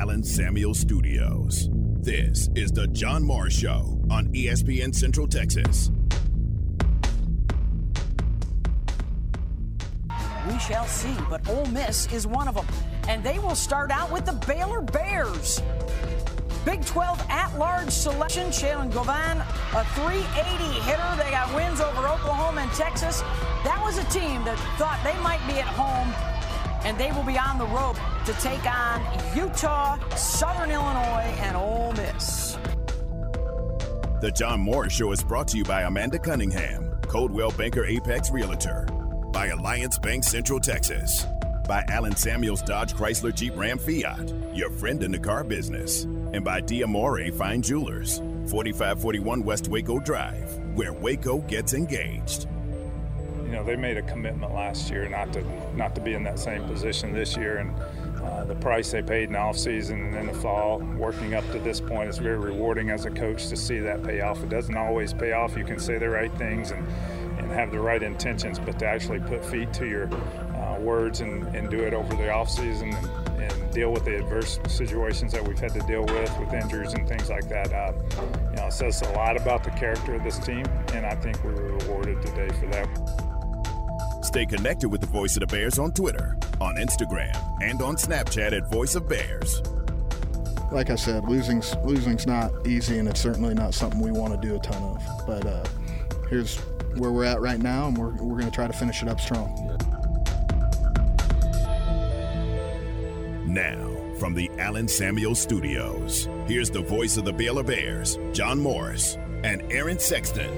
Allen Samuel Studios. This is the John Morris Show on ESPN Central Texas. We shall see, but Ole Miss is one of them. And they will start out with the Baylor Bears. Big 12 at-large selection, Shaylon Govan, a 380 hitter. They got wins over Oklahoma and Texas. That was a team that thought they might be at home, and they will be on the rope to take on Utah, Southern Illinois, and Ole Miss. The John Morris Show is brought to you by Amanda Cunningham, Coldwell Banker Apex Realtor, by Alliance Bank Central Texas, by Allen Samuels Dodge Chrysler Jeep Ram Fiat, your friend in the car business, and by Diamore Fine Jewelers, 4541 West Waco Drive, where Waco gets engaged. You know, they made a commitment last year not to not to be in that same position this year, and uh, the price they paid in the offseason and in the fall, working up to this point, is very rewarding as a coach to see that pay off. It doesn't always pay off. You can say the right things and, and have the right intentions, but to actually put feet to your uh, words and, and do it over the offseason and, and deal with the adverse situations that we've had to deal with, with injuries and things like that, uh, you know, it says a lot about the character of this team, and I think we were rewarded today for that. Stay connected with the Voice of the Bears on Twitter, on Instagram, and on Snapchat at Voice of Bears. Like I said, losing's losing's not easy, and it's certainly not something we want to do a ton of. But uh, here's where we're at right now, and we're, we're going to try to finish it up strong. Now, from the Allen Samuel Studios, here's the voice of the Baylor Bears, John Morris, and Aaron Sexton.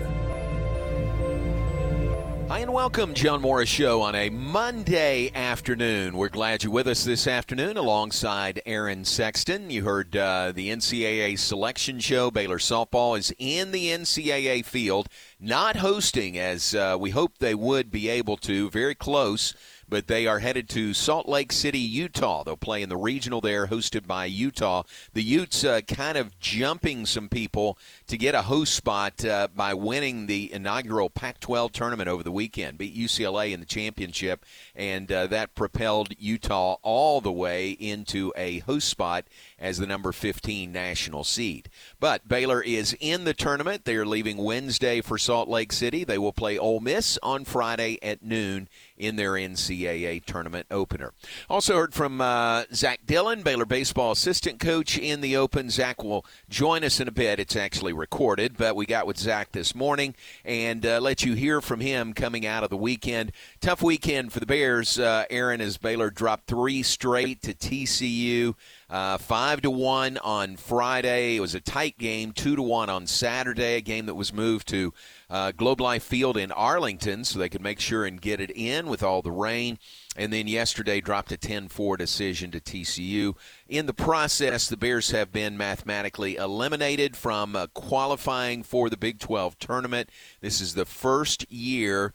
Hi and welcome, John Morris Show on a Monday afternoon. We're glad you're with us this afternoon alongside Aaron Sexton. You heard uh, the NCAA selection show. Baylor softball is in the NCAA field, not hosting as uh, we hoped they would be able to. Very close but they are headed to Salt Lake City, Utah. They'll play in the regional there, hosted by Utah. The Utes uh, kind of jumping some people to get a host spot uh, by winning the inaugural Pac 12 tournament over the weekend, beat UCLA in the championship, and uh, that propelled Utah all the way into a host spot as the number 15 national seed. But Baylor is in the tournament. They are leaving Wednesday for Salt Lake City. They will play Ole Miss on Friday at noon in their NCAA tournament opener. Also heard from uh, Zach Dillon, Baylor baseball assistant coach in the Open. Zach will join us in a bit. It's actually recorded, but we got with Zach this morning and uh, let you hear from him coming out of the weekend. Tough weekend for the Bears. Uh, Aaron as Baylor dropped three straight to TCU. Uh, five to one on Friday. It was a tight game. Two to one on Saturday. A game that was moved to uh, Globe Life Field in Arlington so they could make sure and get it in with all the rain. And then yesterday dropped a 10 4 decision to TCU. In the process, the Bears have been mathematically eliminated from uh, qualifying for the Big 12 tournament. This is the first year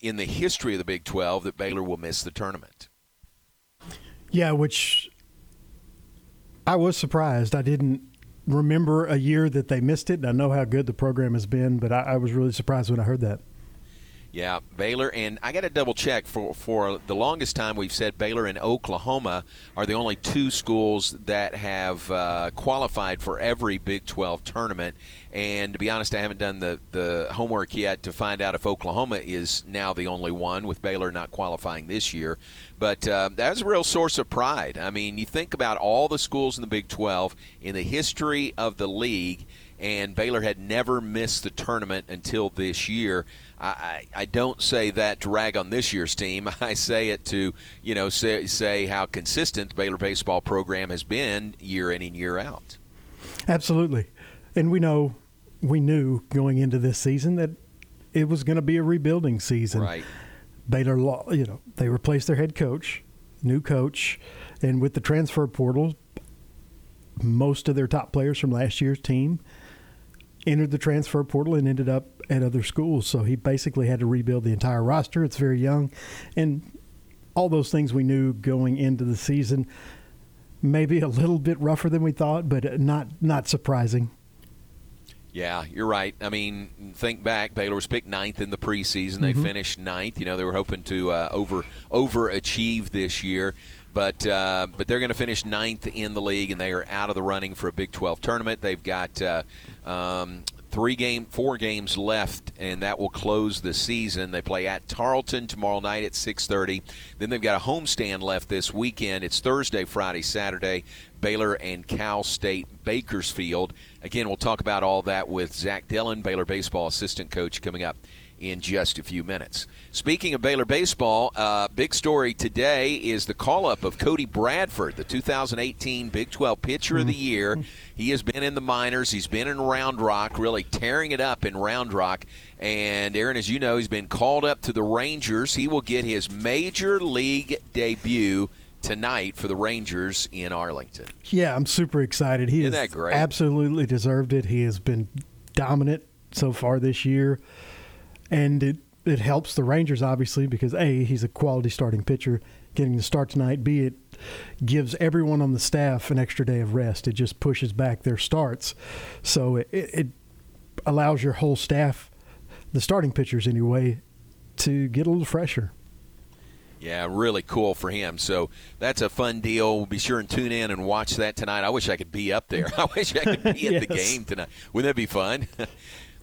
in the history of the Big 12 that Baylor will miss the tournament. Yeah, which I was surprised. I didn't remember a year that they missed it. And I know how good the program has been, but I, I was really surprised when I heard that. Yeah, Baylor and I got to double check for for the longest time we've said Baylor and Oklahoma are the only two schools that have uh, qualified for every Big 12 tournament. And to be honest, I haven't done the the homework yet to find out if Oklahoma is now the only one with Baylor not qualifying this year. But uh, that's a real source of pride. I mean, you think about all the schools in the Big 12 in the history of the league, and Baylor had never missed the tournament until this year. I, I don't say that to rag on this year's team. I say it to, you know, say, say how consistent the Baylor baseball program has been year in and year out. Absolutely. And we know, we knew going into this season that it was going to be a rebuilding season. Right. Baylor, you know, they replaced their head coach, new coach, and with the transfer portal, most of their top players from last year's team entered the transfer portal and ended up at other schools. So he basically had to rebuild the entire roster. It's very young. And all those things we knew going into the season, maybe a little bit rougher than we thought, but not not surprising. Yeah, you're right. I mean, think back. Baylor was picked ninth in the preseason. They mm-hmm. finished ninth. You know, they were hoping to uh, over overachieve this year. But uh, but they're going to finish ninth in the league, and they are out of the running for a Big 12 tournament. They've got uh, um, three game, four games left, and that will close the season. They play at Tarleton tomorrow night at 6:30. Then they've got a homestand left this weekend. It's Thursday, Friday, Saturday. Baylor and Cal State Bakersfield. Again, we'll talk about all that with Zach Dillon, Baylor baseball assistant coach, coming up in just a few minutes. Speaking of Baylor baseball, uh, big story today is the call up of Cody Bradford, the 2018 Big 12 Pitcher of the mm-hmm. Year. He has been in the minors, he's been in Round Rock, really tearing it up in Round Rock. And Aaron, as you know, he's been called up to the Rangers. He will get his major league debut tonight for the Rangers in Arlington. Yeah, I'm super excited. He Isn't has absolutely deserved it. He has been dominant so far this year and it it helps the Rangers obviously because a he's a quality starting pitcher getting to start tonight. B it gives everyone on the staff an extra day of rest. It just pushes back their starts, so it, it allows your whole staff, the starting pitchers anyway, to get a little fresher. Yeah, really cool for him. So that's a fun deal. We'll be sure and tune in and watch that tonight. I wish I could be up there. I wish I could be at yes. the game tonight. Wouldn't that be fun?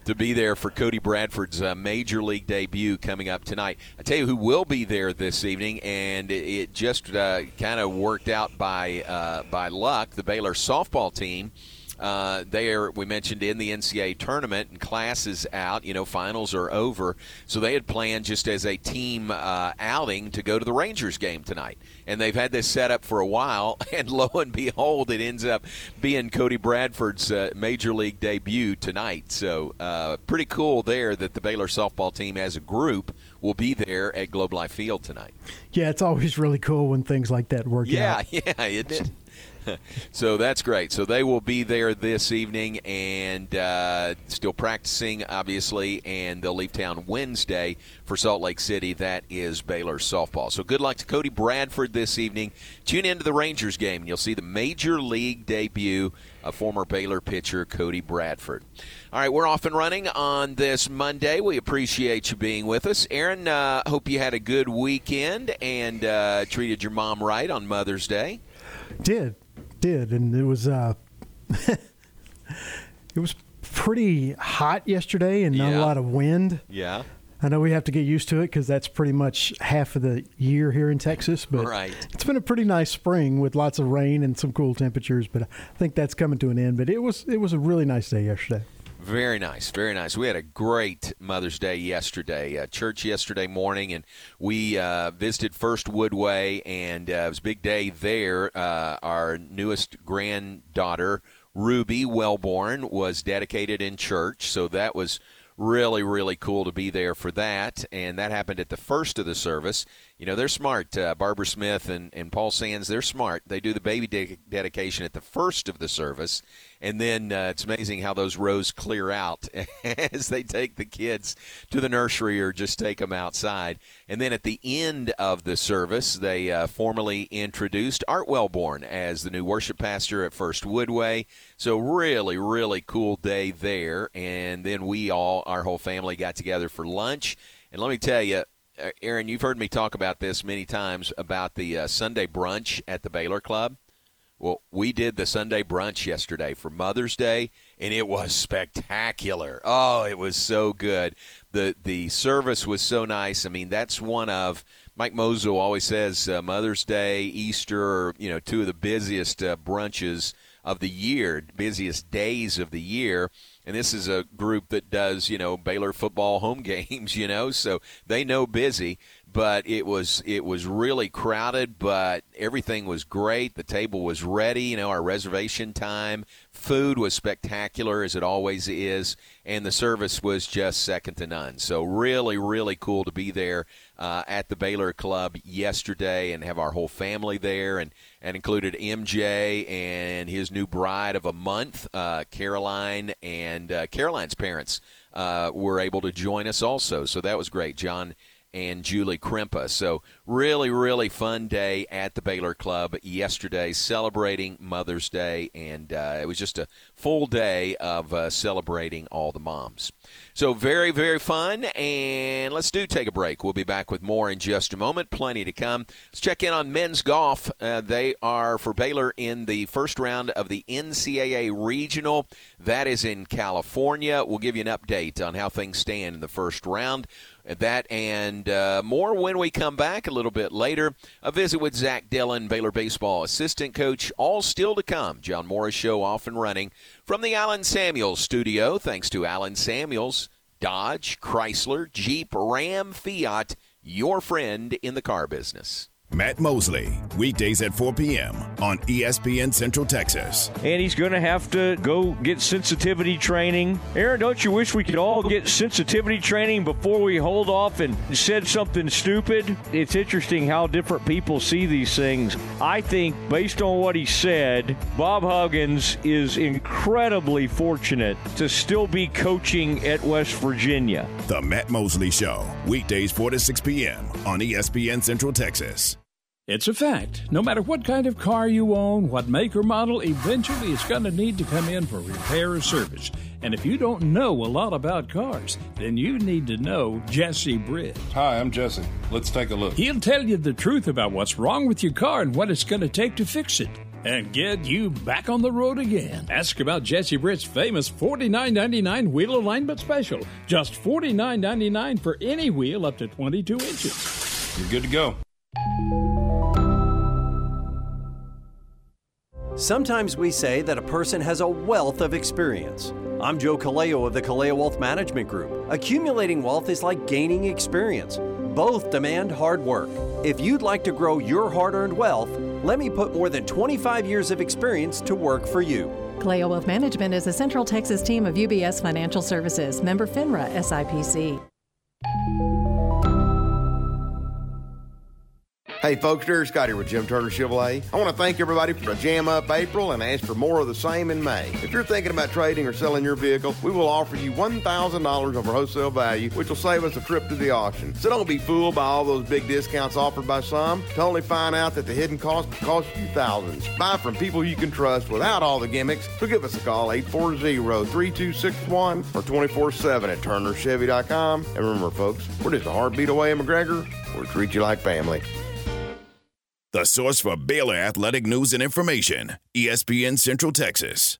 to be there for Cody Bradford's uh, major league debut coming up tonight. I tell you who will be there this evening, and it just uh, kind of worked out by uh, by luck. The Baylor softball team uh, they are, we mentioned, in the NCAA tournament, and classes out. You know, finals are over, so they had planned just as a team uh, outing to go to the Rangers game tonight, and they've had this set up for a while. And lo and behold, it ends up being Cody Bradford's uh, major league debut tonight. So, uh, pretty cool there that the Baylor softball team, as a group, will be there at Globe Life Field tonight. Yeah, it's always really cool when things like that work yeah, out. Yeah, yeah, isn't it? so that's great. So they will be there this evening and uh, still practicing, obviously, and they'll leave town Wednesday for Salt Lake City. That is Baylor softball. So good luck to Cody Bradford this evening. Tune into the Rangers game, and you'll see the major league debut of former Baylor pitcher Cody Bradford. All right, we're off and running on this Monday. We appreciate you being with us. Aaron, uh, hope you had a good weekend and uh, treated your mom right on Mother's Day. Did did, and it was uh, it was pretty hot yesterday and not yeah. a lot of wind. Yeah. I know we have to get used to it because that's pretty much half of the year here in Texas. But right. it's been a pretty nice spring with lots of rain and some cool temperatures. But I think that's coming to an end. But it was it was a really nice day yesterday. Very nice, very nice. We had a great Mother's Day yesterday. Uh, church yesterday morning, and we uh, visited First Woodway, and uh, it was a big day there. Uh, our newest granddaughter, Ruby Wellborn, was dedicated in church, so that was really, really cool to be there for that. And that happened at the first of the service. You know, they're smart. Uh, Barbara Smith and, and Paul Sands, they're smart. They do the baby de- dedication at the first of the service and then uh, it's amazing how those rows clear out as they take the kids to the nursery or just take them outside. And then at the end of the service, they uh, formally introduced Art Wellborn as the new worship pastor at First Woodway. So really, really cool day there. And then we all, our whole family, got together for lunch. And let me tell you, Aaron, you've heard me talk about this many times about the uh, Sunday brunch at the Baylor Club. Well, we did the Sunday brunch yesterday for Mother's Day, and it was spectacular. Oh, it was so good. the The service was so nice. I mean, that's one of Mike Mozo always says uh, Mother's Day, Easter, you know, two of the busiest uh, brunches of the year, busiest days of the year. And this is a group that does, you know, Baylor football home games, you know, so they know busy but it was it was really crowded but everything was great. The table was ready you know our reservation time. Food was spectacular as it always is and the service was just second to none. So really really cool to be there uh, at the baylor club yesterday and have our whole family there and and included mj and his new bride of a month uh, caroline and uh, caroline's parents uh, were able to join us also so that was great john and Julie Krempa. So really, really fun day at the Baylor Club yesterday, celebrating Mother's Day, and uh, it was just a full day of uh, celebrating all the moms. So very, very fun, and let's do take a break. We'll be back with more in just a moment. Plenty to come. Let's check in on men's golf. Uh, they are for Baylor in the first round of the NCAA Regional. That is in California. We'll give you an update on how things stand in the first round. That and uh, more when we come back a little bit later. A visit with Zach Dillon, Baylor baseball assistant coach. All still to come. John Morris Show off and running from the Allen Samuels studio. Thanks to Allen Samuels, Dodge, Chrysler, Jeep, Ram, Fiat, your friend in the car business. Matt Mosley, weekdays at 4 p.m. on ESPN Central Texas. And he's going to have to go get sensitivity training. Aaron, don't you wish we could all get sensitivity training before we hold off and said something stupid? It's interesting how different people see these things. I think, based on what he said, Bob Huggins is incredibly fortunate to still be coaching at West Virginia. The Matt Mosley Show, weekdays 4 to 6 p.m. on ESPN Central Texas. It's a fact. No matter what kind of car you own, what make or model, eventually it's going to need to come in for repair or service. And if you don't know a lot about cars, then you need to know Jesse Britt. Hi, I'm Jesse. Let's take a look. He'll tell you the truth about what's wrong with your car and what it's going to take to fix it. And get you back on the road again. Ask about Jesse Britt's famous $49.99 wheel alignment special. Just $49.99 for any wheel up to 22 inches. You're good to go. Sometimes we say that a person has a wealth of experience. I'm Joe Kaleo of the Kaleo Wealth Management Group. Accumulating wealth is like gaining experience. Both demand hard work. If you'd like to grow your hard earned wealth, let me put more than 25 years of experience to work for you. Kaleo Wealth Management is a Central Texas team of UBS Financial Services, member FINRA SIPC. Hey folks, Derek Scott here with Jim Turner Chevrolet. I want to thank everybody for a jam up April and ask for more of the same in May. If you're thinking about trading or selling your vehicle, we will offer you $1,000 over wholesale value, which will save us a trip to the auction. So don't be fooled by all those big discounts offered by some to only find out that the hidden cost can cost you thousands. Buy from people you can trust without all the gimmicks. So give us a call 840-3261 or 24-7 at turnerchevy.com. And remember folks, we're just a heartbeat away in McGregor. We'll treat you like family. The source for Baylor athletic news and information, ESPN Central Texas.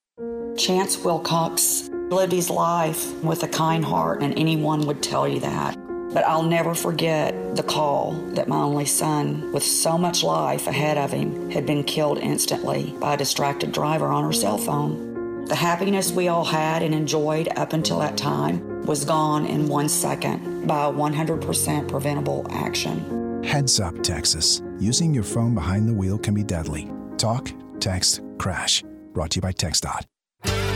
Chance Wilcox lived his life with a kind heart, and anyone would tell you that. But I'll never forget the call that my only son, with so much life ahead of him, had been killed instantly by a distracted driver on her cell phone. The happiness we all had and enjoyed up until that time was gone in one second by a 100% preventable action. Heads up, Texas. Using your phone behind the wheel can be deadly. Talk, text, crash. Brought to you by TxDOT.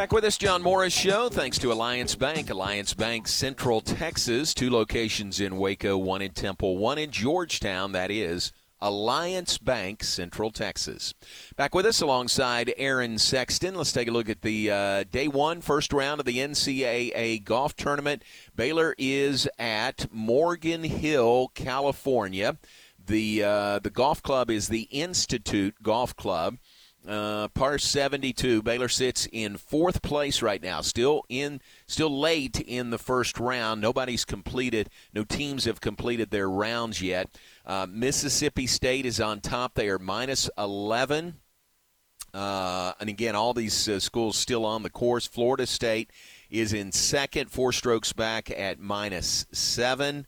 Back with us, John Morris Show. Thanks to Alliance Bank. Alliance Bank, Central Texas. Two locations in Waco, one in Temple, one in Georgetown. That is Alliance Bank, Central Texas. Back with us alongside Aaron Sexton. Let's take a look at the uh, day one, first round of the NCAA golf tournament. Baylor is at Morgan Hill, California. The uh, the golf club is the Institute Golf Club. Uh, par 72. Baylor sits in fourth place right now, still in, still late in the first round. Nobody's completed. No teams have completed their rounds yet. Uh, Mississippi State is on top. They are minus 11. Uh, and again, all these uh, schools still on the course. Florida State is in second, four strokes back at minus seven.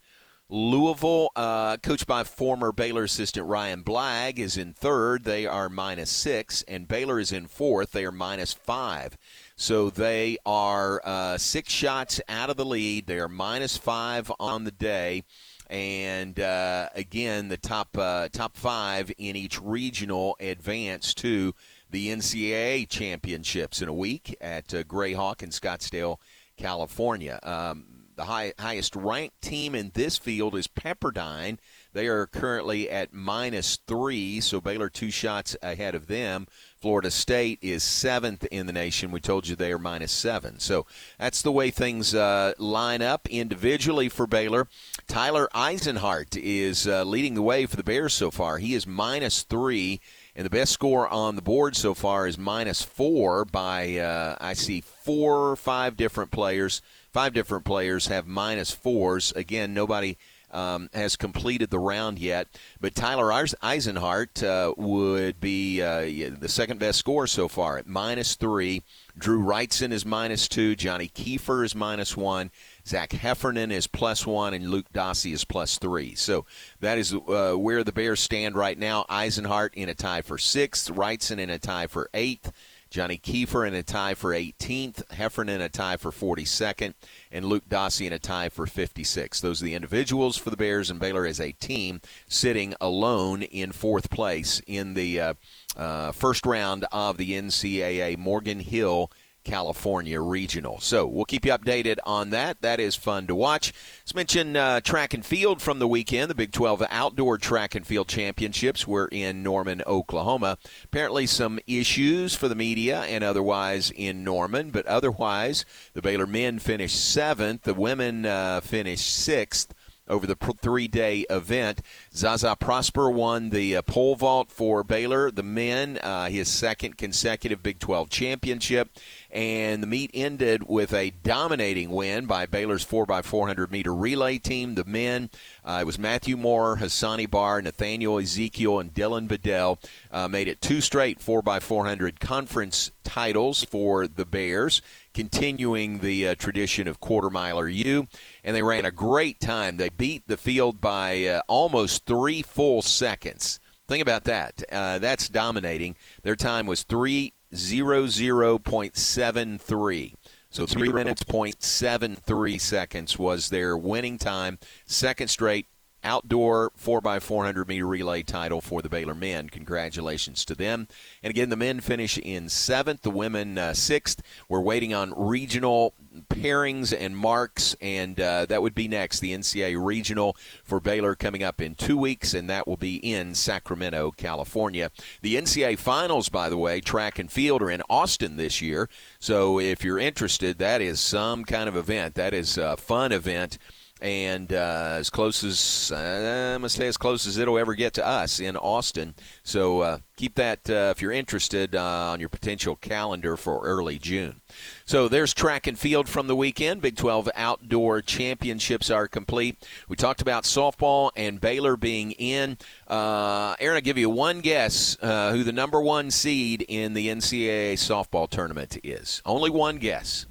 Louisville, uh, coached by former Baylor assistant Ryan Blagg, is in third. They are minus six, and Baylor is in fourth. They are minus five. So they are uh, six shots out of the lead. They are minus five on the day. And uh, again, the top uh, top five in each regional advance to the NCAA championships in a week at uh, Grayhawk in Scottsdale, California. Um, the high, highest ranked team in this field is Pepperdine. They are currently at minus three, so Baylor two shots ahead of them. Florida State is seventh in the nation. We told you they are minus seven. So that's the way things uh, line up individually for Baylor. Tyler Eisenhart is uh, leading the way for the Bears so far. He is minus three. And the best score on the board so far is minus four by, uh, I see, four or five different players. Five different players have minus fours. Again, nobody um, has completed the round yet. But Tyler Eisenhart uh, would be uh, the second best score so far at minus three. Drew Wrightson is minus two. Johnny Keefer is minus one. Zach Heffernan is plus one, and Luke Dossie is plus three. So that is uh, where the Bears stand right now. Eisenhart in a tie for sixth, Wrightson in a tie for eighth. Johnny Keefer in a tie for 18th, Heffernan in a tie for 42nd, and Luke Dossie in a tie for 56th. Those are the individuals for the Bears, and Baylor as a team sitting alone in fourth place in the uh, uh, first round of the NCAA Morgan Hill California Regional. So we'll keep you updated on that. That is fun to watch. Let's mention uh, track and field from the weekend. The Big 12 Outdoor Track and Field Championships were in Norman, Oklahoma. Apparently, some issues for the media and otherwise in Norman, but otherwise, the Baylor men finished seventh, the women uh, finished sixth over the three day event. Zaza Prosper won the uh, pole vault for Baylor, the men, uh, his second consecutive Big 12 championship. And the meet ended with a dominating win by Baylor's 4x400 meter relay team. The men, uh, it was Matthew Moore, Hassani Barr, Nathaniel Ezekiel, and Dylan Bedell uh, made it two straight 4x400 conference titles for the Bears, continuing the uh, tradition of quarter miler U. And they ran a great time. They beat the field by uh, almost three full seconds. Think about that. Uh, that's dominating. Their time was three zero zero point seven three. So three minutes point seven three seconds was their winning time. Second straight outdoor 4x400 meter relay title for the Baylor men. Congratulations to them. And again, the men finish in seventh, the women uh, sixth. We're waiting on regional pairings and marks, and uh, that would be next. The NCAA regional for Baylor coming up in two weeks, and that will be in Sacramento, California. The NCAA finals, by the way, track and field are in Austin this year. So if you're interested, that is some kind of event. That is a fun event and uh, as close as uh, I'm gonna say as close as it'll ever get to us in Austin. So uh, keep that uh, if you're interested uh, on your potential calendar for early June. So there's track and field from the weekend. Big 12 outdoor championships are complete. We talked about softball and Baylor being in. Uh, Aaron, I'll give you one guess who the number one seed in the NCAA softball tournament is. Only one guess.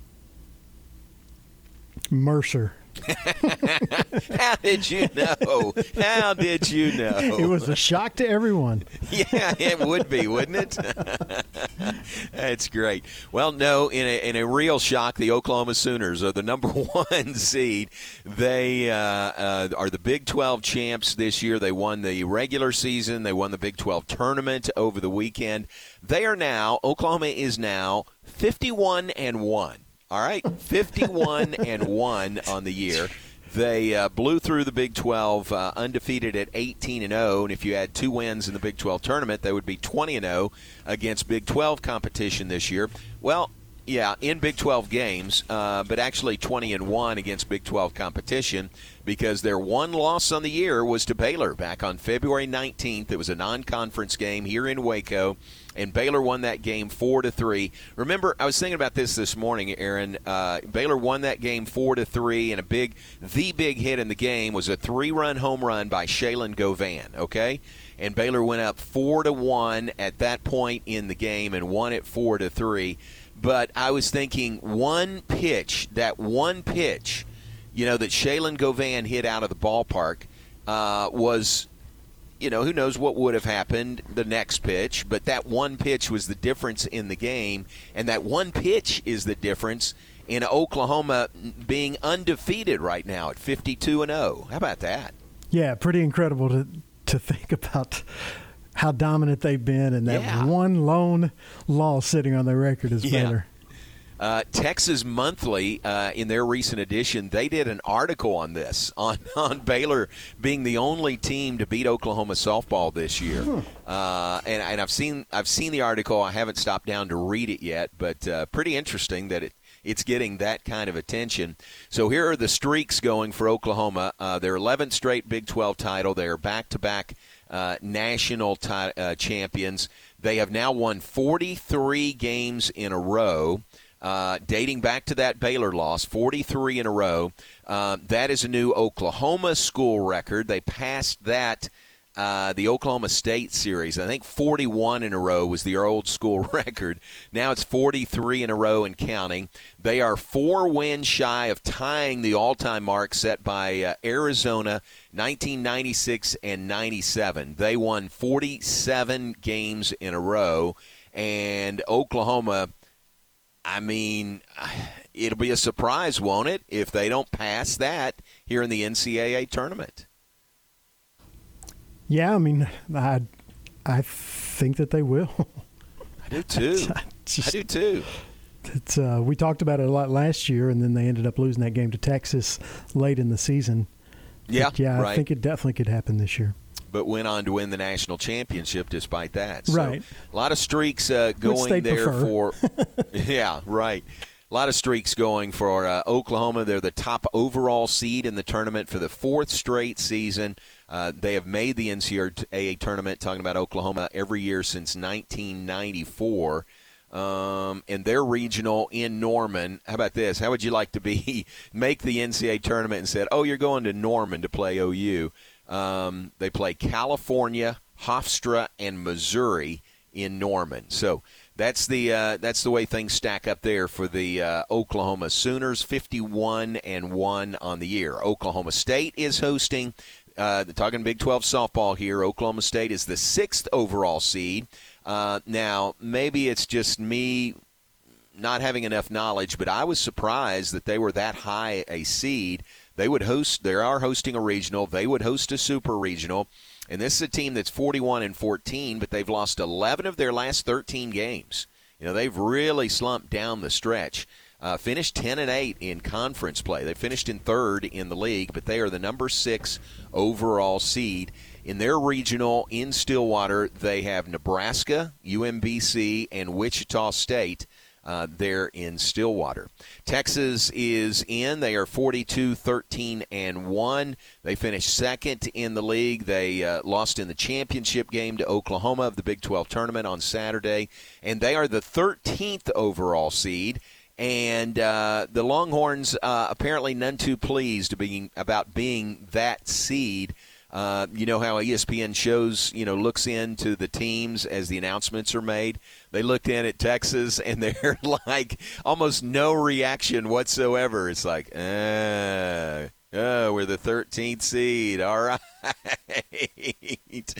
Mercer. How did you know? How did you know? It was a shock to everyone. yeah, it would be, wouldn't it? That's great. Well, no, in a, in a real shock, the Oklahoma Sooners are the number one seed. They uh, uh, are the Big 12 champs this year. They won the regular season, they won the Big 12 tournament over the weekend. They are now, Oklahoma is now 51 and 1. All right, 51 and 1 on the year. They uh, blew through the Big 12 uh, undefeated at 18 and 0, and if you add two wins in the Big 12 tournament, they would be 20 and 0 against Big 12 competition this year. Well, Yeah, in Big 12 games, uh, but actually 20 and 1 against Big 12 competition because their one loss on the year was to Baylor back on February 19th. It was a non conference game here in Waco, and Baylor won that game 4 to 3. Remember, I was thinking about this this morning, Aaron. Uh, Baylor won that game 4 to 3, and a big, the big hit in the game was a three run home run by Shaylon Govan, okay? And Baylor went up 4 to 1 at that point in the game and won it 4 to 3 but I was thinking one pitch, that one pitch, you know, that Shaylon Govan hit out of the ballpark uh, was, you know, who knows what would have happened the next pitch, but that one pitch was the difference in the game, and that one pitch is the difference in Oklahoma being undefeated right now at 52 and 0. How about that? Yeah, pretty incredible to to think about how dominant they've been, and that Yeah. one lone loss sitting on their record is Yeah. Baylor. Uh, Texas Monthly, uh, in their recent edition, they did an article on this on on Baylor being the only team to beat Oklahoma softball this year. Uh, and, and I've seen I've seen the article. I haven't stopped down to read it yet, but uh, pretty interesting that it. It's getting that kind of attention. So here are the streaks going for Oklahoma. Uh, their 11th straight Big 12 title. They are back-to-back uh, national ti- uh, champions. They have now won 43 games in a row uh, dating back to that Baylor loss, 43 in a row. Uh, that is a new Oklahoma school record. They passed that. Uh, the Oklahoma State series. I think 41 in a row was the old school record. Now it's 43 in a row and counting. They are four wins shy of tying the all time mark set by uh, Arizona 1996 and 97. They won 47 games in a row, and Oklahoma I mean, it'll be a surprise, won't it, if they don't pass that here in the NCAA tournament? Yeah, I mean, I I think that they will. I do too. I do too. It's uh, we talked about it a lot last year, and then they ended up losing that game to Texas late in the season. Yeah, But yeah, I right. think it definitely could happen this year. But went on to win the national championship despite that. So, Right. A lot of streaks uh, going there prefer. for. yeah, right. A lot of streaks going for uh, Oklahoma. They're the top overall seed in the tournament for the fourth straight season. Uh, they have made the NCAA tournament, talking about Oklahoma, every year since 1994. Um, and they're regional in Norman. How about this? How would you like to be make the NCAA tournament and said, "Oh, you're going to Norman to play OU"? Um, they play California, Hofstra, and Missouri in Norman. So that's the uh, that's the way things stack up there for the uh, Oklahoma Sooners. Fifty-one and one on the year. Oklahoma State is hosting. Uh, talking Big 12 softball here. Oklahoma State is the sixth overall seed. Uh, now, maybe it's just me not having enough knowledge, but I was surprised that they were that high a seed. They would host. They are hosting a regional. They would host a super regional, and this is a team that's 41 and 14, but they've lost 11 of their last 13 games. You know, they've really slumped down the stretch. Uh, finished 10 and 8 in conference play. They finished in third in the league, but they are the number six overall seed. In their regional in Stillwater, they have Nebraska, UMBC, and Wichita State uh, there in Stillwater. Texas is in. They are 42 13 and 1. They finished second in the league. They uh, lost in the championship game to Oklahoma of the Big 12 tournament on Saturday, and they are the 13th overall seed. And uh, the Longhorns uh, apparently none too pleased being about being that seed. Uh, you know how ESPN shows, you know, looks into the teams as the announcements are made. They looked in at Texas, and they're like almost no reaction whatsoever. It's like, uh, oh, we're the 13th seed. All right.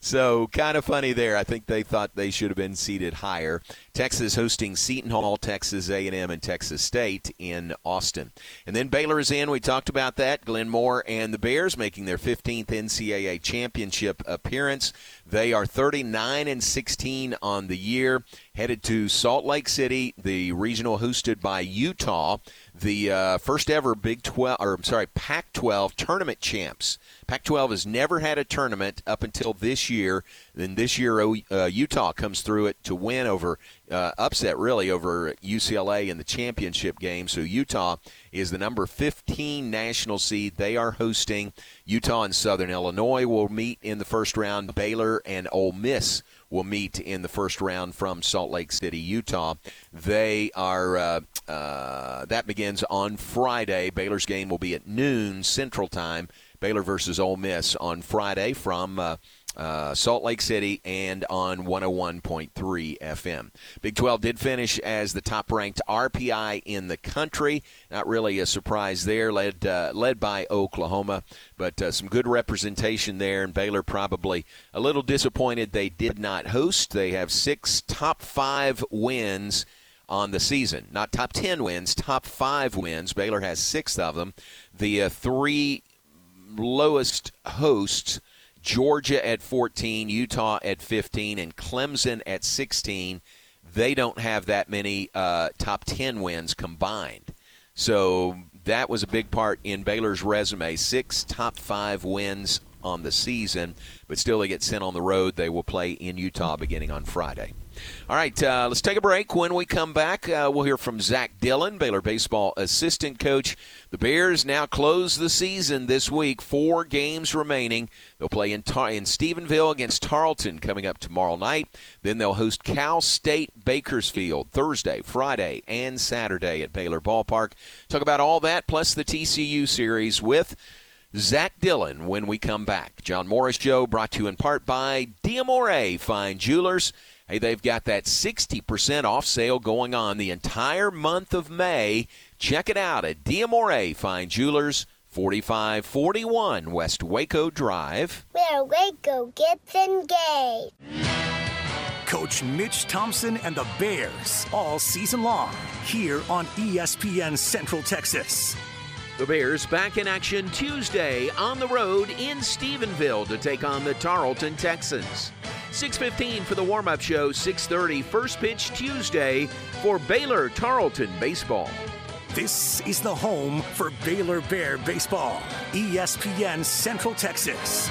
so kind of funny there. I think they thought they should have been seated higher. Texas hosting Seton Hall, Texas A&M, and Texas State in Austin. And then Baylor is in. We talked about that. Glenn Moore and the Bears making their 15th NCAA championship appearance. They are 39 and 16 on the year. Headed to Salt Lake City, the regional hosted by Utah, the uh, first ever Big 12 or I'm sorry, Pac-12 tournament champs Pac 12 has never had a tournament up until this year. Then this year, uh, Utah comes through it to win over, uh, upset really, over UCLA in the championship game. So Utah is the number 15 national seed. They are hosting. Utah and Southern Illinois will meet in the first round. Baylor and Ole Miss will meet in the first round from Salt Lake City, Utah. They are uh, uh, that begins on Friday. Baylor's game will be at noon Central Time. Baylor versus Ole Miss on Friday from uh, uh, Salt Lake City and on 101.3 FM. Big 12 did finish as the top ranked RPI in the country. Not really a surprise there, led uh, led by Oklahoma, but uh, some good representation there. And Baylor probably a little disappointed they did not host. They have six top five wins on the season. Not top 10 wins, top five wins. Baylor has six of them. The uh, three lowest hosts Georgia at 14, Utah at 15, and Clemson at 16. They don't have that many uh, top 10 wins combined. So that was a big part in Baylor's resume. Six top five wins on the season, but still they get sent on the road. They will play in Utah beginning on Friday. All right, uh, let's take a break. When we come back, uh, we'll hear from Zach Dillon, Baylor baseball assistant coach. The Bears now close the season this week. Four games remaining. They'll play in, Tar- in Stephenville against Tarleton coming up tomorrow night. Then they'll host Cal State Bakersfield Thursday, Friday, and Saturday at Baylor Ballpark. Talk about all that plus the TCU series with. Zach Dillon when we come back. John Morris Show brought to you in part by Diamore Fine Jewelers. Hey, they've got that 60% off sale going on the entire month of May. Check it out at Diamore Fine Jewelers, 4541 West Waco Drive. Where Waco gets engaged. Coach Mitch Thompson and the Bears all season long here on ESPN Central Texas. The Bears back in action Tuesday on the road in Stephenville to take on the Tarleton Texans. 6:15 for the warm-up show, 6:30 first pitch Tuesday for Baylor Tarleton baseball. This is the home for Baylor Bear baseball. ESPN Central Texas.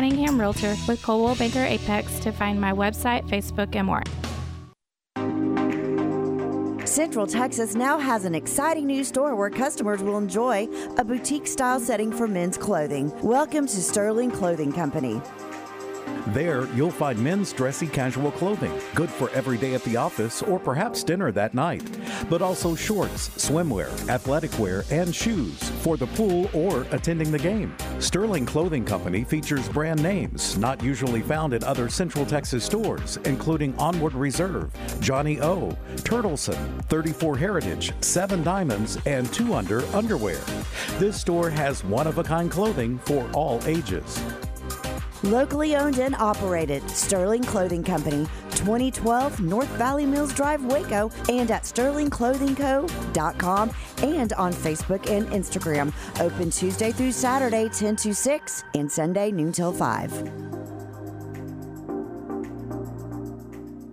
Cunningham Realtor with Coldwell Banker Apex to find my website, Facebook, and more. Central Texas now has an exciting new store where customers will enjoy a boutique style setting for men's clothing. Welcome to Sterling Clothing Company. There, you'll find men's dressy casual clothing, good for every day at the office or perhaps dinner that night, but also shorts, swimwear, athletic wear, and shoes for the pool or attending the game. Sterling Clothing Company features brand names not usually found in other Central Texas stores, including Onward Reserve, johnnie-O, Turtleson, 34 Heritage, 7 Diamonds, and 2 Under Underwear. This store has one of a kind clothing for all ages. Locally owned and operated, Sterling Clothing Company, 2012 North Valley Mills Drive, Waco, and at sterlingclothingco.com and on Facebook and Instagram. Open Tuesday through Saturday, 10 to 6, and Sunday, noon till 5.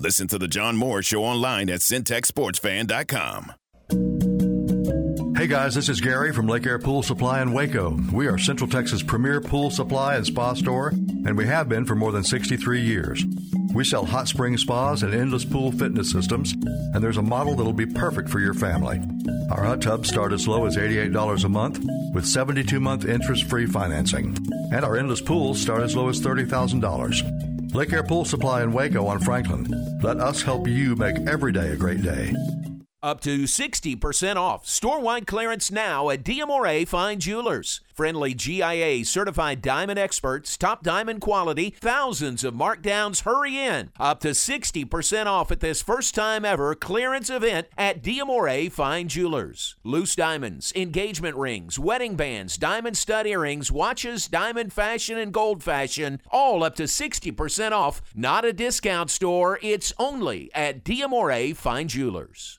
Listen to the John Moore Show online at syntechsportsfan.com. Hey guys, this is Gary from Lake Air Pool Supply in Waco. We are Central Texas' premier pool supply and spa store, and we have been for more than 63 years. We sell hot spring spas and endless pool fitness systems, and there's a model that'll be perfect for your family. Our hot tubs start as low as $88 a month with 72 month interest free financing. And our endless pools start as low as $30,000. Lake Air Pool Supply in Waco on Franklin. Let us help you make every day a great day. Up to 60% off. Store wide clearance now at Diamore Fine Jewelers. Friendly GIA certified diamond experts, top diamond quality, thousands of markdowns. Hurry in. Up to 60% off at this first time ever clearance event at Diamore Fine Jewelers. Loose diamonds, engagement rings, wedding bands, diamond stud earrings, watches, diamond fashion, and gold fashion, all up to 60% off. Not a discount store, it's only at Diamore Fine Jewelers.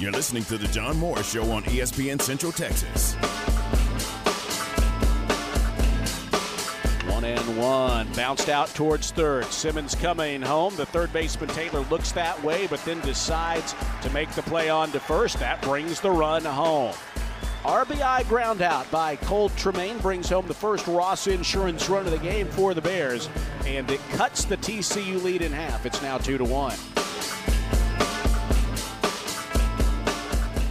You're listening to The John Morris Show on ESPN Central Texas. One and one. Bounced out towards third. Simmons coming home. The third baseman Taylor looks that way, but then decides to make the play on to first. That brings the run home. RBI ground out by Cole Tremaine brings home the first Ross Insurance run of the game for the Bears, and it cuts the TCU lead in half. It's now two to one.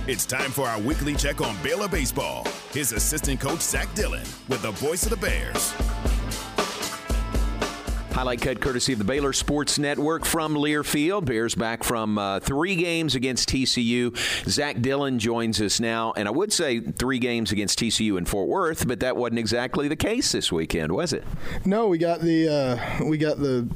It's time for our weekly check on Baylor Baseball. His assistant coach, Zach Dillon, with the voice of the Bears. Highlight cut courtesy of the Baylor Sports Network from Learfield. Bears back from uh, three games against TCU. Zach Dillon joins us now, and I would say three games against TCU in Fort Worth, but that wasn't exactly the case this weekend, was it? No, we got the uh, we got the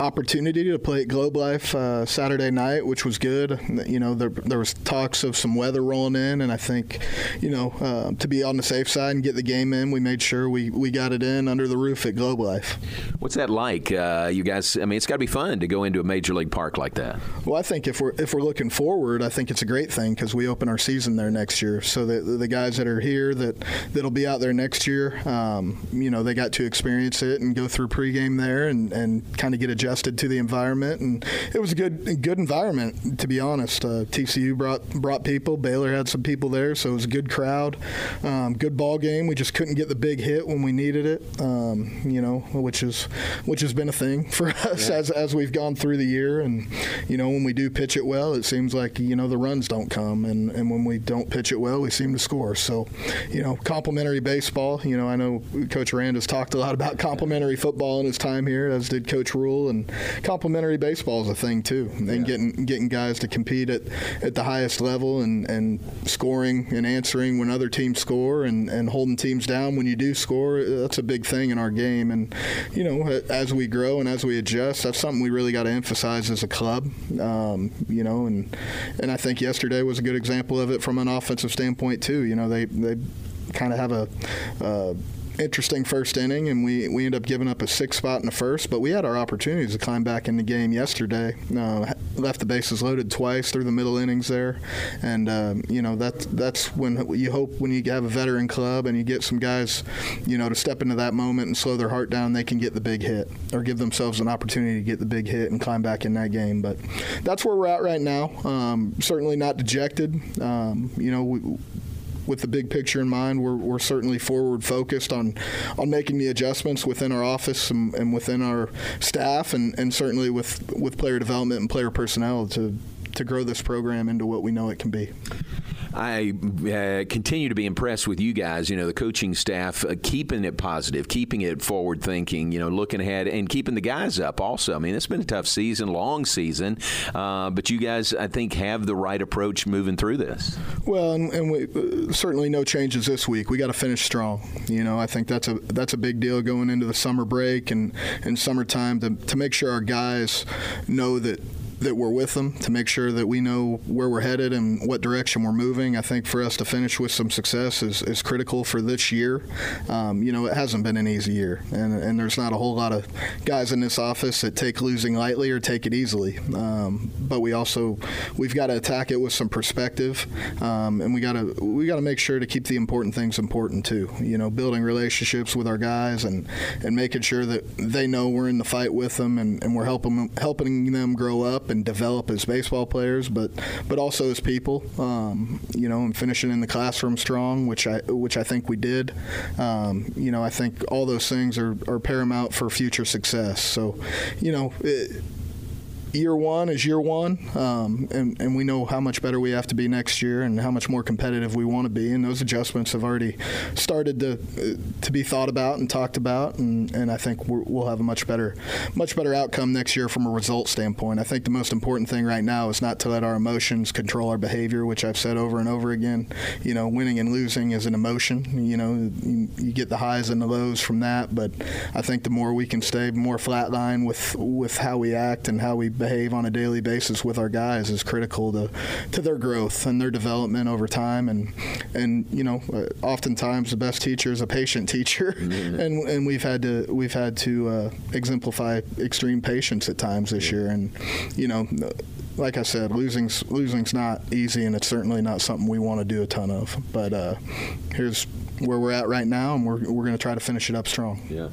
opportunity to play at Globe Life uh, Saturday night, which was good. You know, there, there was talks of some weather rolling in, and I think, you know, uh, to be on the safe side and get the game in, we made sure we, we got it in under the roof at Globe Life. What's that like, uh, you guys? I mean, it's got to be fun to go into a major league park like that. Well, I think if we're if we're looking forward, I think it's a great thing because we open our season there next year. So the, the guys that are here that that'll be out there next year, um, you know, they got to experience it and go through pregame there and, and kind of get adjusted adjusted to the environment, and it was a good good environment to be honest. Uh, TCU brought brought people. Baylor had some people there, so it was a good crowd, um, good ball game. We just couldn't get the big hit when we needed it, um, you know, which is which has been a thing for us yeah. as as we've gone through the year. And you know, when we do pitch it well, it seems like you know the runs don't come, and and when we don't pitch it well, we seem to score. So, you know, complimentary baseball. You know, I know Coach Aranda has talked a lot about complimentary football in his time here, as did Coach Rhule, and complementary baseball is a thing too, and yeah. getting getting guys to compete at, at the highest level and, and scoring and answering when other teams score and, and holding teams down when you do score. That's a big thing in our game, and you know as we grow and as we adjust, that's something we really got to emphasize as a club. Um, you know, and and I think yesterday was a good example of it from an offensive standpoint too. You know, they they kind of have a. Uh, interesting first inning, and we, we end up giving up a six spot in the first. But we had our opportunities to climb back in the game yesterday. Uh, left the bases loaded twice through the middle innings there, and uh, you know that that's when you hope when you have a veteran club and you get some guys, you know, to step into that moment and slow their heart down, they can get the big hit or give themselves an opportunity to get the big hit and climb back in that game. But that's where we're at right now. Um, certainly not dejected. Um, you know, we, with the big picture in mind, we're, we're certainly forward focused on on making the adjustments within our office and, and within our staff, and, and certainly with with player development and player personnel to to grow this program into what we know it can be. I uh, continue to be impressed with you guys, you know, the coaching staff, uh, keeping it positive, keeping it forward thinking, you know, looking ahead and keeping the guys up also. I mean, it's been a tough season, long season, uh, but you guys, I think, have the right approach moving through this. Well, and, and we, uh, certainly no changes this week. We got to finish strong. You know, I think that's a that's a big deal going into the summer break and, and summertime to, to make sure our guys know that that we're with them to make sure that we know where we're headed and what direction we're moving. I think for us to finish with some success is, is critical for this year. Um, you know, it hasn't been an easy year, and, and there's not a whole lot of guys in this office that take losing lightly or take it easily. Um, but we also we've got to attack it with some perspective, um, and we got to we got to make sure to keep the important things important too. You know, building relationships with our guys and and making sure that they know we're in the fight with them and, and we're helping helping them grow up and develop as baseball players, but but also as people. Um, you know, and finishing in the classroom strong, which I which I think we did. Um, you know, I think all those things are, are paramount for future success. So, you know. It, year one is year one, um, and, and we know how much better we have to be next year and how much more competitive we want to be. And those adjustments have already started to uh, to be thought about and talked about, and, and I think we will have a much better much better outcome next year from a result standpoint. I think the most important thing right now is not to let our emotions control our behavior, which I've said over and over again. You know, winning and losing is an emotion. You know, you, you get the highs and the lows from that, but I think the more we can stay more flatline with with how we act and how we behave on a daily basis with our guys is critical to, to their growth and their development over time. And and you know, uh, oftentimes the best teacher is a patient teacher, mm-hmm. and and we've had to we've had to uh, exemplify extreme patience at times this year. And you know, like I said, losing's losing's not easy, and it's certainly not something we want to do a ton of. But uh, here's where we're at right now, and we're, we're going to try to finish it up strong. Yeah.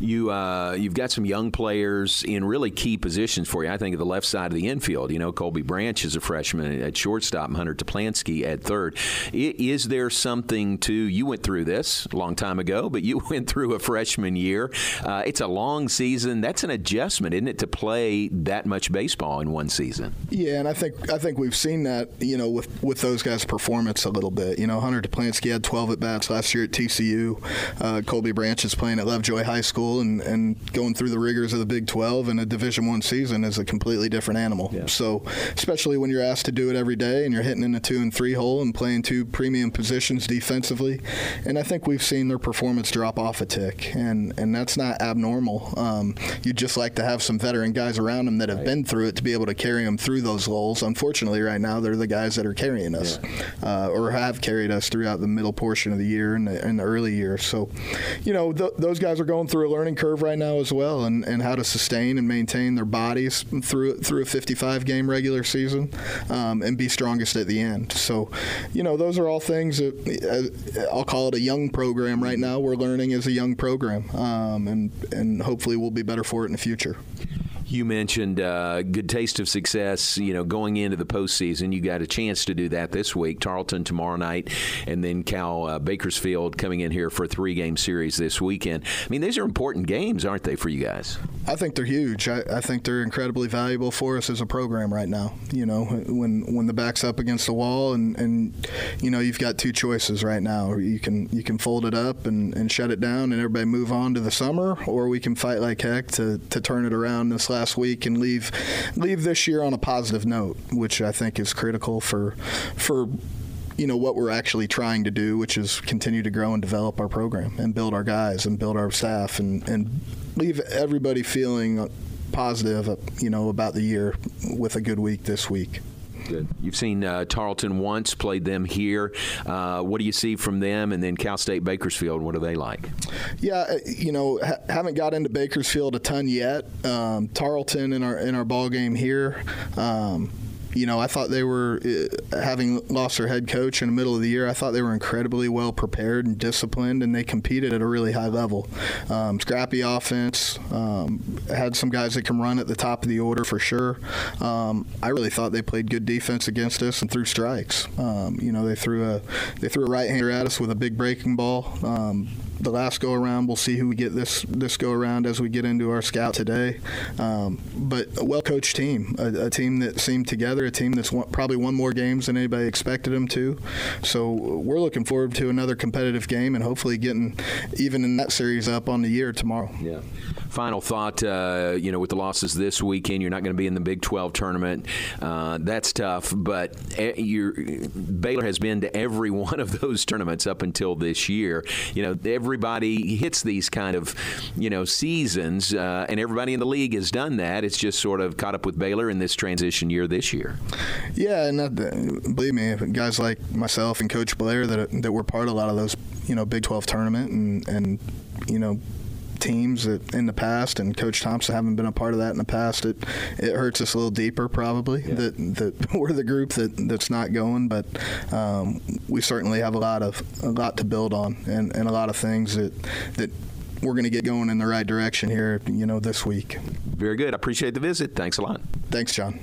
You, uh, you've got some young players in really key positions for you. I think at the left side of the infield, you know, Colby Branch is a freshman at shortstop, Hunter Teplanszky at third. Is there something to, you went through this a long time ago, but you went through a freshman year. Uh, it's a long season. That's an adjustment, isn't it, to play that much baseball in one season? Yeah, and I think I think we've seen that, you know, with, with those guys' performance a little bit. You know, Hunter Teplanszky had 12 at bats last year at TCU. Uh, Colby Branch is playing at Lovejoy High School and, and going through the rigors of the Big 12 and a Division One season is a completely different animal. Yeah. So, especially when you're asked to do it every day and you're hitting in a two and three hole and playing two premium positions defensively, and I think we've seen their performance drop off a tick, and and that's not abnormal. Um, you'd just like to have some veteran guys around them that have right. been through it to be able to carry them through those lulls. Unfortunately, right now they're the guys that are carrying us yeah. uh, or have carried us throughout the middle portion of the year and the, in the early year. So, you know, th- those guys are going through a learning curve right now as well, and, and how to sustain and maintain their bodies through through a 55 game regular season um, and be strongest at the end. So, you know, those are all things that uh, I'll call it a young program right now. We're learning as a young program, um, and and hopefully we'll be better for it in the future. You mentioned uh, good taste of success, you know, going into the postseason. You got a chance to do that this week. Tarleton tomorrow night, and then Cal uh, Bakersfield coming in here for a three-game series this weekend. I mean, these are important games, aren't they, for you guys? I think they're huge. I, I think they're incredibly valuable for us as a program right now. You know, when when the back's up against the wall, and, and you know, you've got two choices right now. You can you can fold it up and, and shut it down, and everybody move on to the summer, or we can fight like heck to, to turn it around this last week and leave leave this year on a positive note, which I think is critical for for you know what we're actually trying to do, which is continue to grow and develop our program and build our guys and build our staff and and leave everybody feeling positive, you know, about the year with a good week this week. Good. You've seen uh, Tarleton once, played them here. Uh, what do you see from them? And then Cal State Bakersfield, what are they like? Yeah, uh, you know, ha- haven't got into Bakersfield a ton yet. Um, Tarleton in our in our ball game here. Um, you know, I thought they were uh, having lost their head coach in the middle of the year. I thought they were incredibly well prepared and disciplined, and they competed at a really high level. Um, scrappy offense, um, had some guys that can run at the top of the order for sure. Um, I really thought they played good defense against us and threw strikes. Um, you know, they threw a they threw a right hander at us with a big breaking ball. The last go around. We'll see who we get this this go around as we get into our scout today. Um, but a well coached team, a, a, team that seemed together, a team that's won, probably won more games than anybody expected them to. So we're looking forward to another competitive game and hopefully getting even in that series up on the year tomorrow. Yeah. Final thought, uh, you know, with the losses this weekend, you're not going to be in the Big 12 tournament. Uh, that's tough, but Baylor has been to every one of those tournaments up until this year. You know, everybody hits these kind of, you know, seasons, uh, and everybody in the league has done that. It's just sort of caught up with Baylor in this transition year this year. Yeah, and believe me, guys like myself and Coach Blair that that were part of a lot of those, you know, Big 12 tournament and and you know teams that in the past, and Coach Thompson haven't been a part of that in the past. It it hurts us a little deeper, probably yeah. that that we're the group that that's not going, but um, we certainly have a lot of a lot to build on, and, and a lot of things that that we're going to get going in the right direction here, you know, this week. Very good. I appreciate the visit. Thanks a lot. Thanks, John.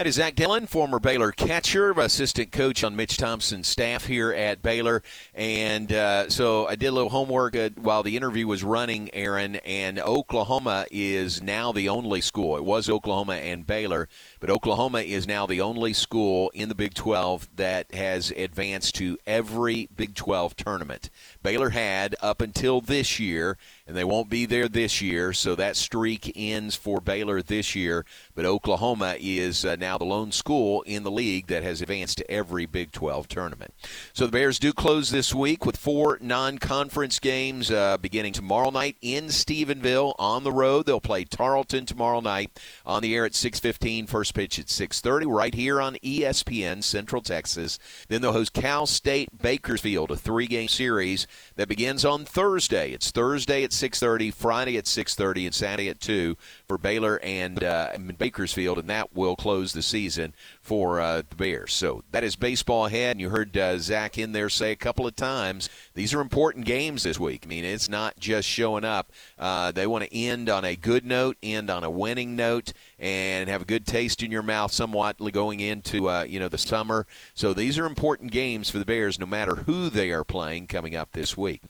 That is Zach Dillon, former Baylor catcher, assistant coach on Mitch Thompson's staff here at Baylor. And uh, so I did a little homework uh, while the interview was running, Aaron, and Oklahoma is now the only school. It was Oklahoma and Baylor, but Oklahoma is now the only school in the Big 12 that has advanced to every Big 12 tournament. Baylor had up until this year, and they won't be there this year, so that streak ends for Baylor this year. But Oklahoma is uh, now the lone school in the league that has advanced to every Big 12 tournament. So the Bears do close this week with four non conference games uh, beginning tomorrow night in Stephenville on the road. They'll play Tarleton tomorrow night on the air at 6.15, first pitch at 6.30, right here on ESPN Central Texas. Then they'll host Cal State Bakersfield, a three game series that begins on Thursday. It's Thursday at 6:30, Friday at 6:30, and Saturday at 2 for Baylor and uh, Bakersfield, and that will close the season for uh, the Bears. So that is baseball ahead. And you heard uh, Zach in there say a couple of times these are important games this week. I mean, it's not just showing up. Uh, they want to end on a good note, end on a winning note, and have a good taste in your mouth somewhat going into uh, you know the summer. So these are important games for the Bears, no matter who they are playing coming up this week.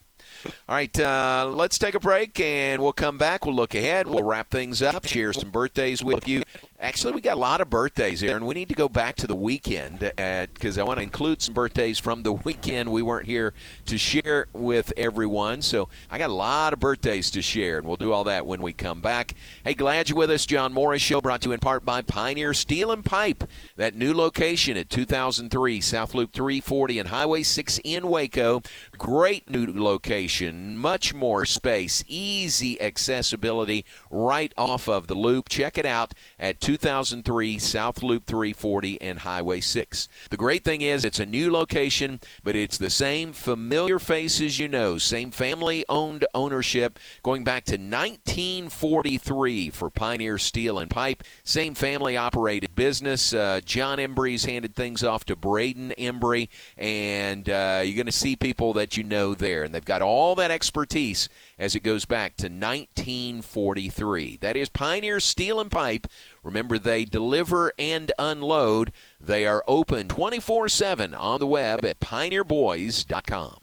All right, uh, let's take a break and we'll come back. We'll look ahead. We'll wrap things up, share some birthdays with you. Actually, we got a lot of birthdays here, and we need to go back to the weekend because uh, I want to include some birthdays from the weekend. We weren't here to share with everyone, so I got a lot of birthdays to share, and we'll do all that when we come back. Hey, glad you're with us. John Morris Show brought to you in part by Pioneer Steel and Pipe, that new location at 2003 South Loop 340 and Highway 6 in Waco. Great new location, much more space, easy accessibility right off of the loop. Check it out at 2003 South Loop 340 and Highway 6. The great thing is it's a new location, but it's the same familiar faces you know, same family owned ownership going back to 1943 for Pioneer Steel and Pipe. Same family operated business. Uh, John Embry's handed things off to Braden Embry, and uh, you're going to see people that you know there. And they've got all that expertise as it goes back to 1943. That is Pioneer Steel and Pipe. Remember, they deliver and unload. They are open 24 7 on the web at pioneerboys.com.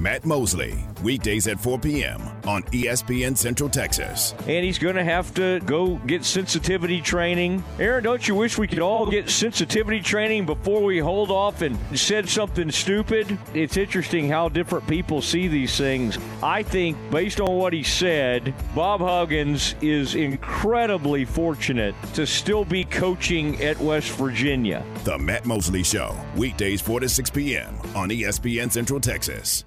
Matt Mosley, weekdays at 4 p.m. on ESPN Central Texas. And he's going to have to go get sensitivity training. Aaron, don't you wish we could all get sensitivity training before we hold off and said something stupid? It's interesting how different people see these things. I think, based on what he said, Bob Huggins is incredibly fortunate to still be coaching at West Virginia. The Matt Mosley Show, weekdays 4 to 6 p.m. on ESPN Central Texas.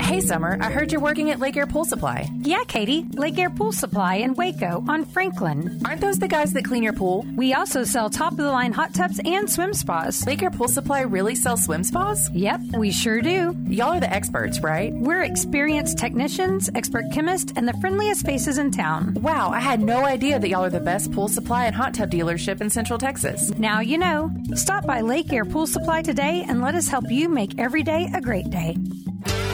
Hey, Summer, I heard you're working at Lake Air Pool Supply. Yeah, Katie, Lake Air Pool Supply in Waco on Franklin. Aren't those the guys that clean your pool? We also sell top of the line hot tubs and swim spas. Lake Air Pool Supply really sells swim spas? Yep, we sure do. Y'all are the experts, right? We're experienced technicians, expert chemists, and the friendliest faces in town. Wow, I had no idea that y'all are the best pool supply and hot tub dealership in Central Texas. Now you know. Stop by Lake Air Pool Supply today and let us help you make every day a great day.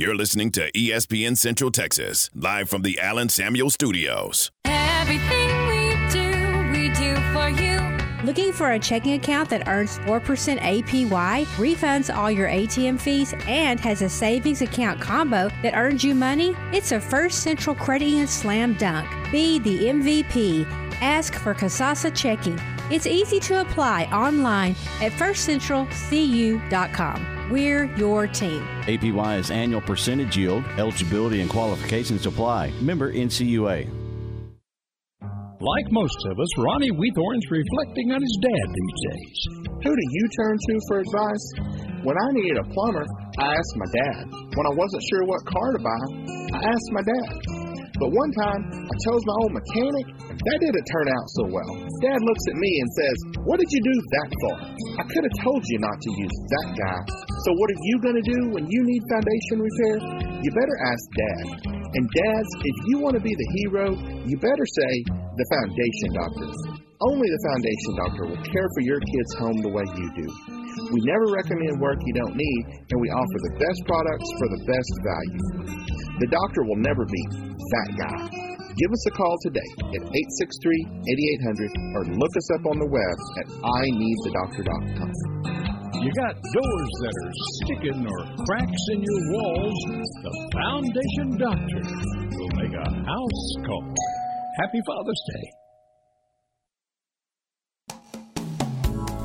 You're listening to ESPN Central Texas, live from the Allen Samuel Studios. Everything we do, we do for you. Looking for a checking account that earns 4% APY, refunds all your ATM fees, and has a savings account combo that earns you money? It's a First Central Credit Union Slam Dunk. Be the MVP. Ask for Kasasa Checking. It's easy to apply online at firstcentralcu.com. We're your team. APY is annual percentage yield. Eligibility and qualifications apply. Member NCUA. Like most of us, Ronnie Weathorn's reflecting on his dad these days. Who do you turn to for advice? When I needed a plumber, I asked my dad. When I wasn't sure what car to buy, I asked my dad. But one time, I chose my own mechanic. That didn't turn out so well. Dad looks at me and says, What did you do that for? I could have told you not to use that guy. So, what are you going to do when you need foundation repair? You better ask Dad. And, dads, if you want to be the hero, you better say, The Foundation Doctor. Only the Foundation Doctor will care for your kid's home the way you do. We never recommend work you don't need, and we offer the best products for the best value. The doctor will never be that guy. Give us a call today at 863 8800 or look us up on the web at ineedthedoctor.com. You got doors that are sticking or cracks in your walls? The Foundation Doctor will make a house call. Happy Father's Day.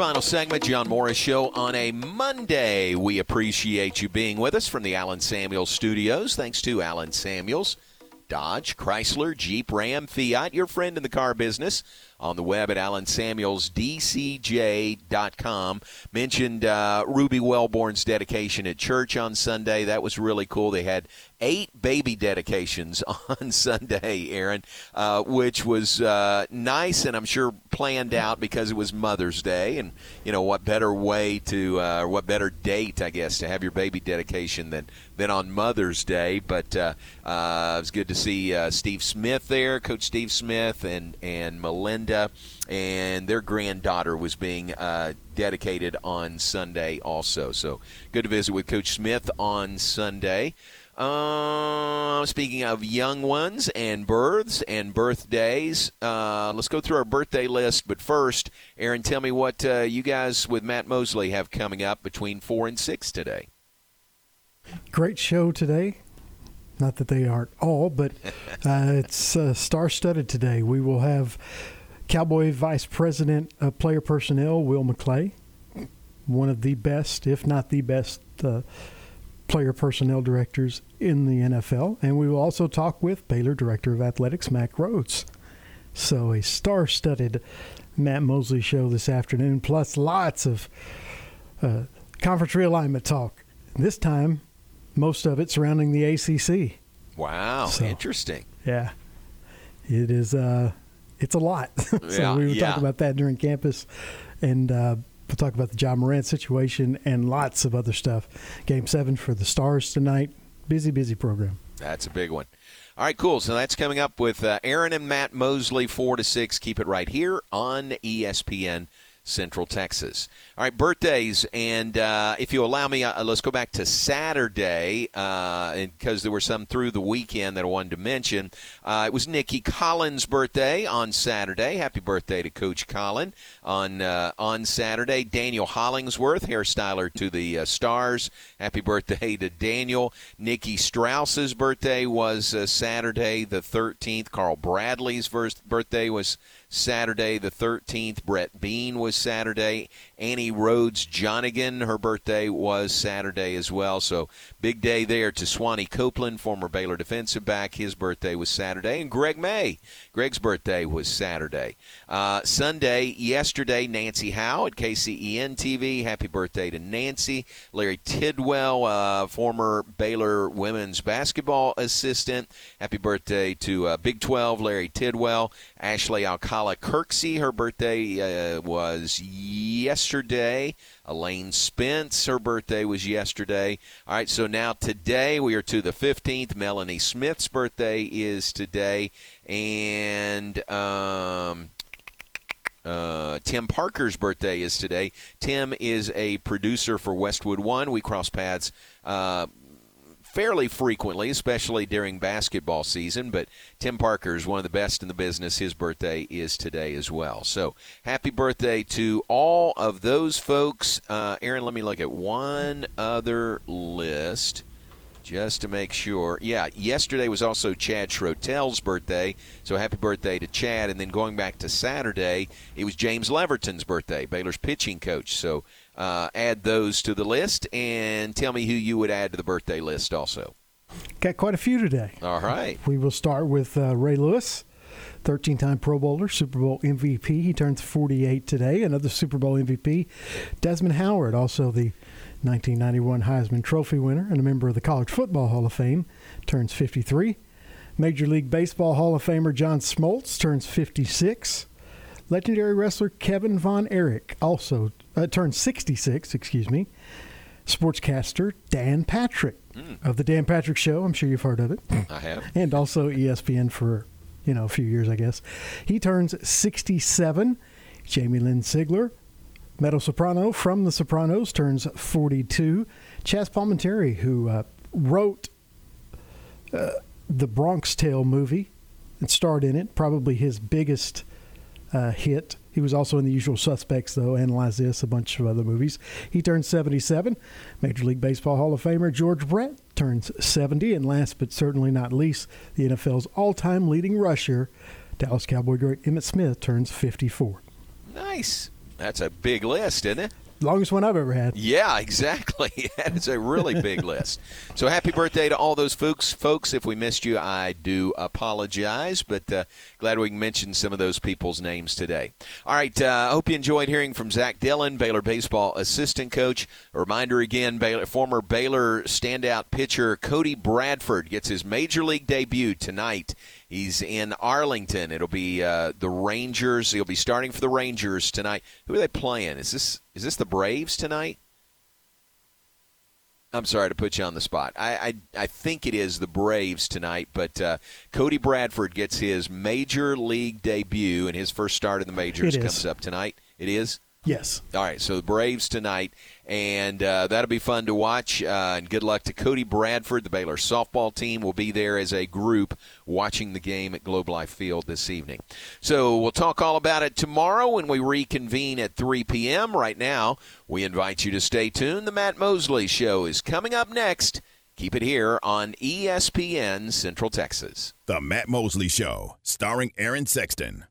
Final segment, John Morris Show on a Monday. We appreciate you being with us from the Allen Samuels studios. Thanks to Allen Samuels, Dodge, Chrysler, Jeep, Ram, Fiat, your friend in the car business. On the web at AllenSamuelsDCJ.com. Mentioned uh, Ruby Wellborn's dedication at church on Sunday. That was really cool. They had eight baby dedications on Sunday, Aaron, uh, which was uh, nice and I'm sure planned out because it was Mother's Day. And, you know, what better way to, uh, what better date, I guess, to have your baby dedication than, than on Mother's Day. But uh, uh, it was good to see uh, Steve Smith there, Coach Steve Smith, and, and Melinda. And their granddaughter was being dedicated on Sunday also. So good to visit with Coach Smith on Sunday. Uh, speaking of young ones and births and birthdays, uh, let's go through our birthday list. But first, Aaron, tell me what uh, you guys with Matt Mosley have coming up between four and six today. Great show today. Not that they aren't all, but uh, it's uh, star-studded today. We will have Cowboy Vice President of Player Personnel Will McClay, one of the best, if not the best uh, player personnel directors in the NFL. And we will also talk with Baylor Director of Athletics, Mack Rhodes. So a star studded Matt Mosley show this afternoon, plus lots of uh, conference realignment talk. This time, most of it surrounding the ACC. Wow, so, interesting. Yeah. It is, uh, it's a lot. so yeah, we were yeah. talking about that during campus. And, uh, We'll talk about the Ja Morant situation and lots of other stuff. Game seven for the Stars tonight. Busy, busy program. That's a big one. All right, cool. So that's coming up with uh, Aaron and Matt Mosley, 4 to 6. Keep it right here on ESPN Central Texas. All right, birthdays, and uh, if you allow me, uh, let's go back to Saturday because uh, there were some through the weekend that I wanted to mention. Uh, it was Nikki Collins' birthday on Saturday. Happy birthday to Coach Collin on uh, on Saturday. Daniel Hollingsworth, hairstyler to the uh, Stars. Happy birthday to Daniel. Nikki Strauss's birthday was Saturday the 13th. Carl Bradley's first birthday was Saturday the 13th. Brett Bean was Saturday. Annie Rhodes Johnigan, her birthday was Saturday as well. So big day there to Swanee Copeland, former Baylor defensive back. His birthday was Saturday. And Greg May, Greg's birthday was Saturday. Uh, Sunday, yesterday, Nancy Howe at KCEN TV. Happy birthday to Nancy. Larry Tidwell, uh, former Baylor women's basketball assistant. Happy birthday to uh, Big 12 Larry Tidwell. Ashley Alcala Kirksey, her birthday uh, was yesterday. Elaine Spence, her birthday was yesterday. All right, so now today we are to the 15th. Melanie Smith's birthday is today. And. Um, uh, Tim Parker's birthday is today. Tim is a producer for Westwood One. We cross paths uh, fairly frequently, especially during basketball season. But Tim Parker is one of the best in the business. His birthday is today as well. So happy birthday to all of those folks. Uh, Aaron, let me look at one other list just to make sure. Yeah, yesterday was also Chad Schrotel's birthday, so happy birthday to Chad. And then going back to Saturday, it was James Leverton's birthday, Baylor's pitching coach. So uh, add those to the list and tell me who you would add to the birthday list also. Got quite a few today. All right. We will start with uh, Ray Lewis, 13 time Pro Bowler, Super Bowl MVP. He turns 48 today. Another Super Bowl MVP, Desmond Howard, also the 1991 Heisman Trophy winner and a member of the College Football Hall of Fame, turns 53. Major League Baseball Hall of Famer John Smoltz turns 56. Legendary wrestler Kevin Von Erich also uh, turned 66, excuse me. Sportscaster Dan Patrick mm. of the Dan Patrick Show. I'm sure you've heard of it. I have. and also ESPN for, you know, a few years, I guess. He turns 67. Jamie Lynn Sigler, meadow soprano from The Sopranos, turns 42. Chazz Palminteri, who uh, wrote uh, the Bronx Tale movie and starred in it, probably his biggest uh, hit. He was also in The Usual Suspects, though, Analyze This, a bunch of other movies. He turned 77. Major League Baseball Hall of Famer George Brett turns 70. And last but certainly not least, the NFL's all time leading rusher, Dallas Cowboy great Emmitt Smith, turns 54. Nice. That's a big list, isn't it? Longest one I've ever had. Yeah, exactly. that is a really big list. So happy birthday to all those folks. Folks, if we missed you, I do apologize, but uh, glad we can mention some of those people's names today. All right, uh, I uh, hope you enjoyed hearing from Zach Dillon, Baylor baseball assistant coach. A reminder again, Baylor, former Baylor standout pitcher Cody Bradford gets his major league debut tonight He's in Arlington. It'll be uh, the Rangers. He'll be starting for the Rangers tonight. Who are they playing? Is this is this the Braves tonight? I'm sorry to put you on the spot. I I, I think it is the Braves tonight, but uh, Cody Bradford gets his major league debut and his first start in the majors comes up tonight. It is. Yes. All right. So the Braves tonight, and uh, that'll be fun to watch. Uh, and good luck to Cody Bradford. The Baylor softball team will be there as a group watching the game at Globe Life Field this evening. So we'll talk all about it tomorrow when we reconvene at 3 p.m. Right now, we invite you to stay tuned. The Matt Mosley Show is coming up next. Keep it here on ESPN Central Texas. The Matt Mosley Show, starring Aaron Sexton.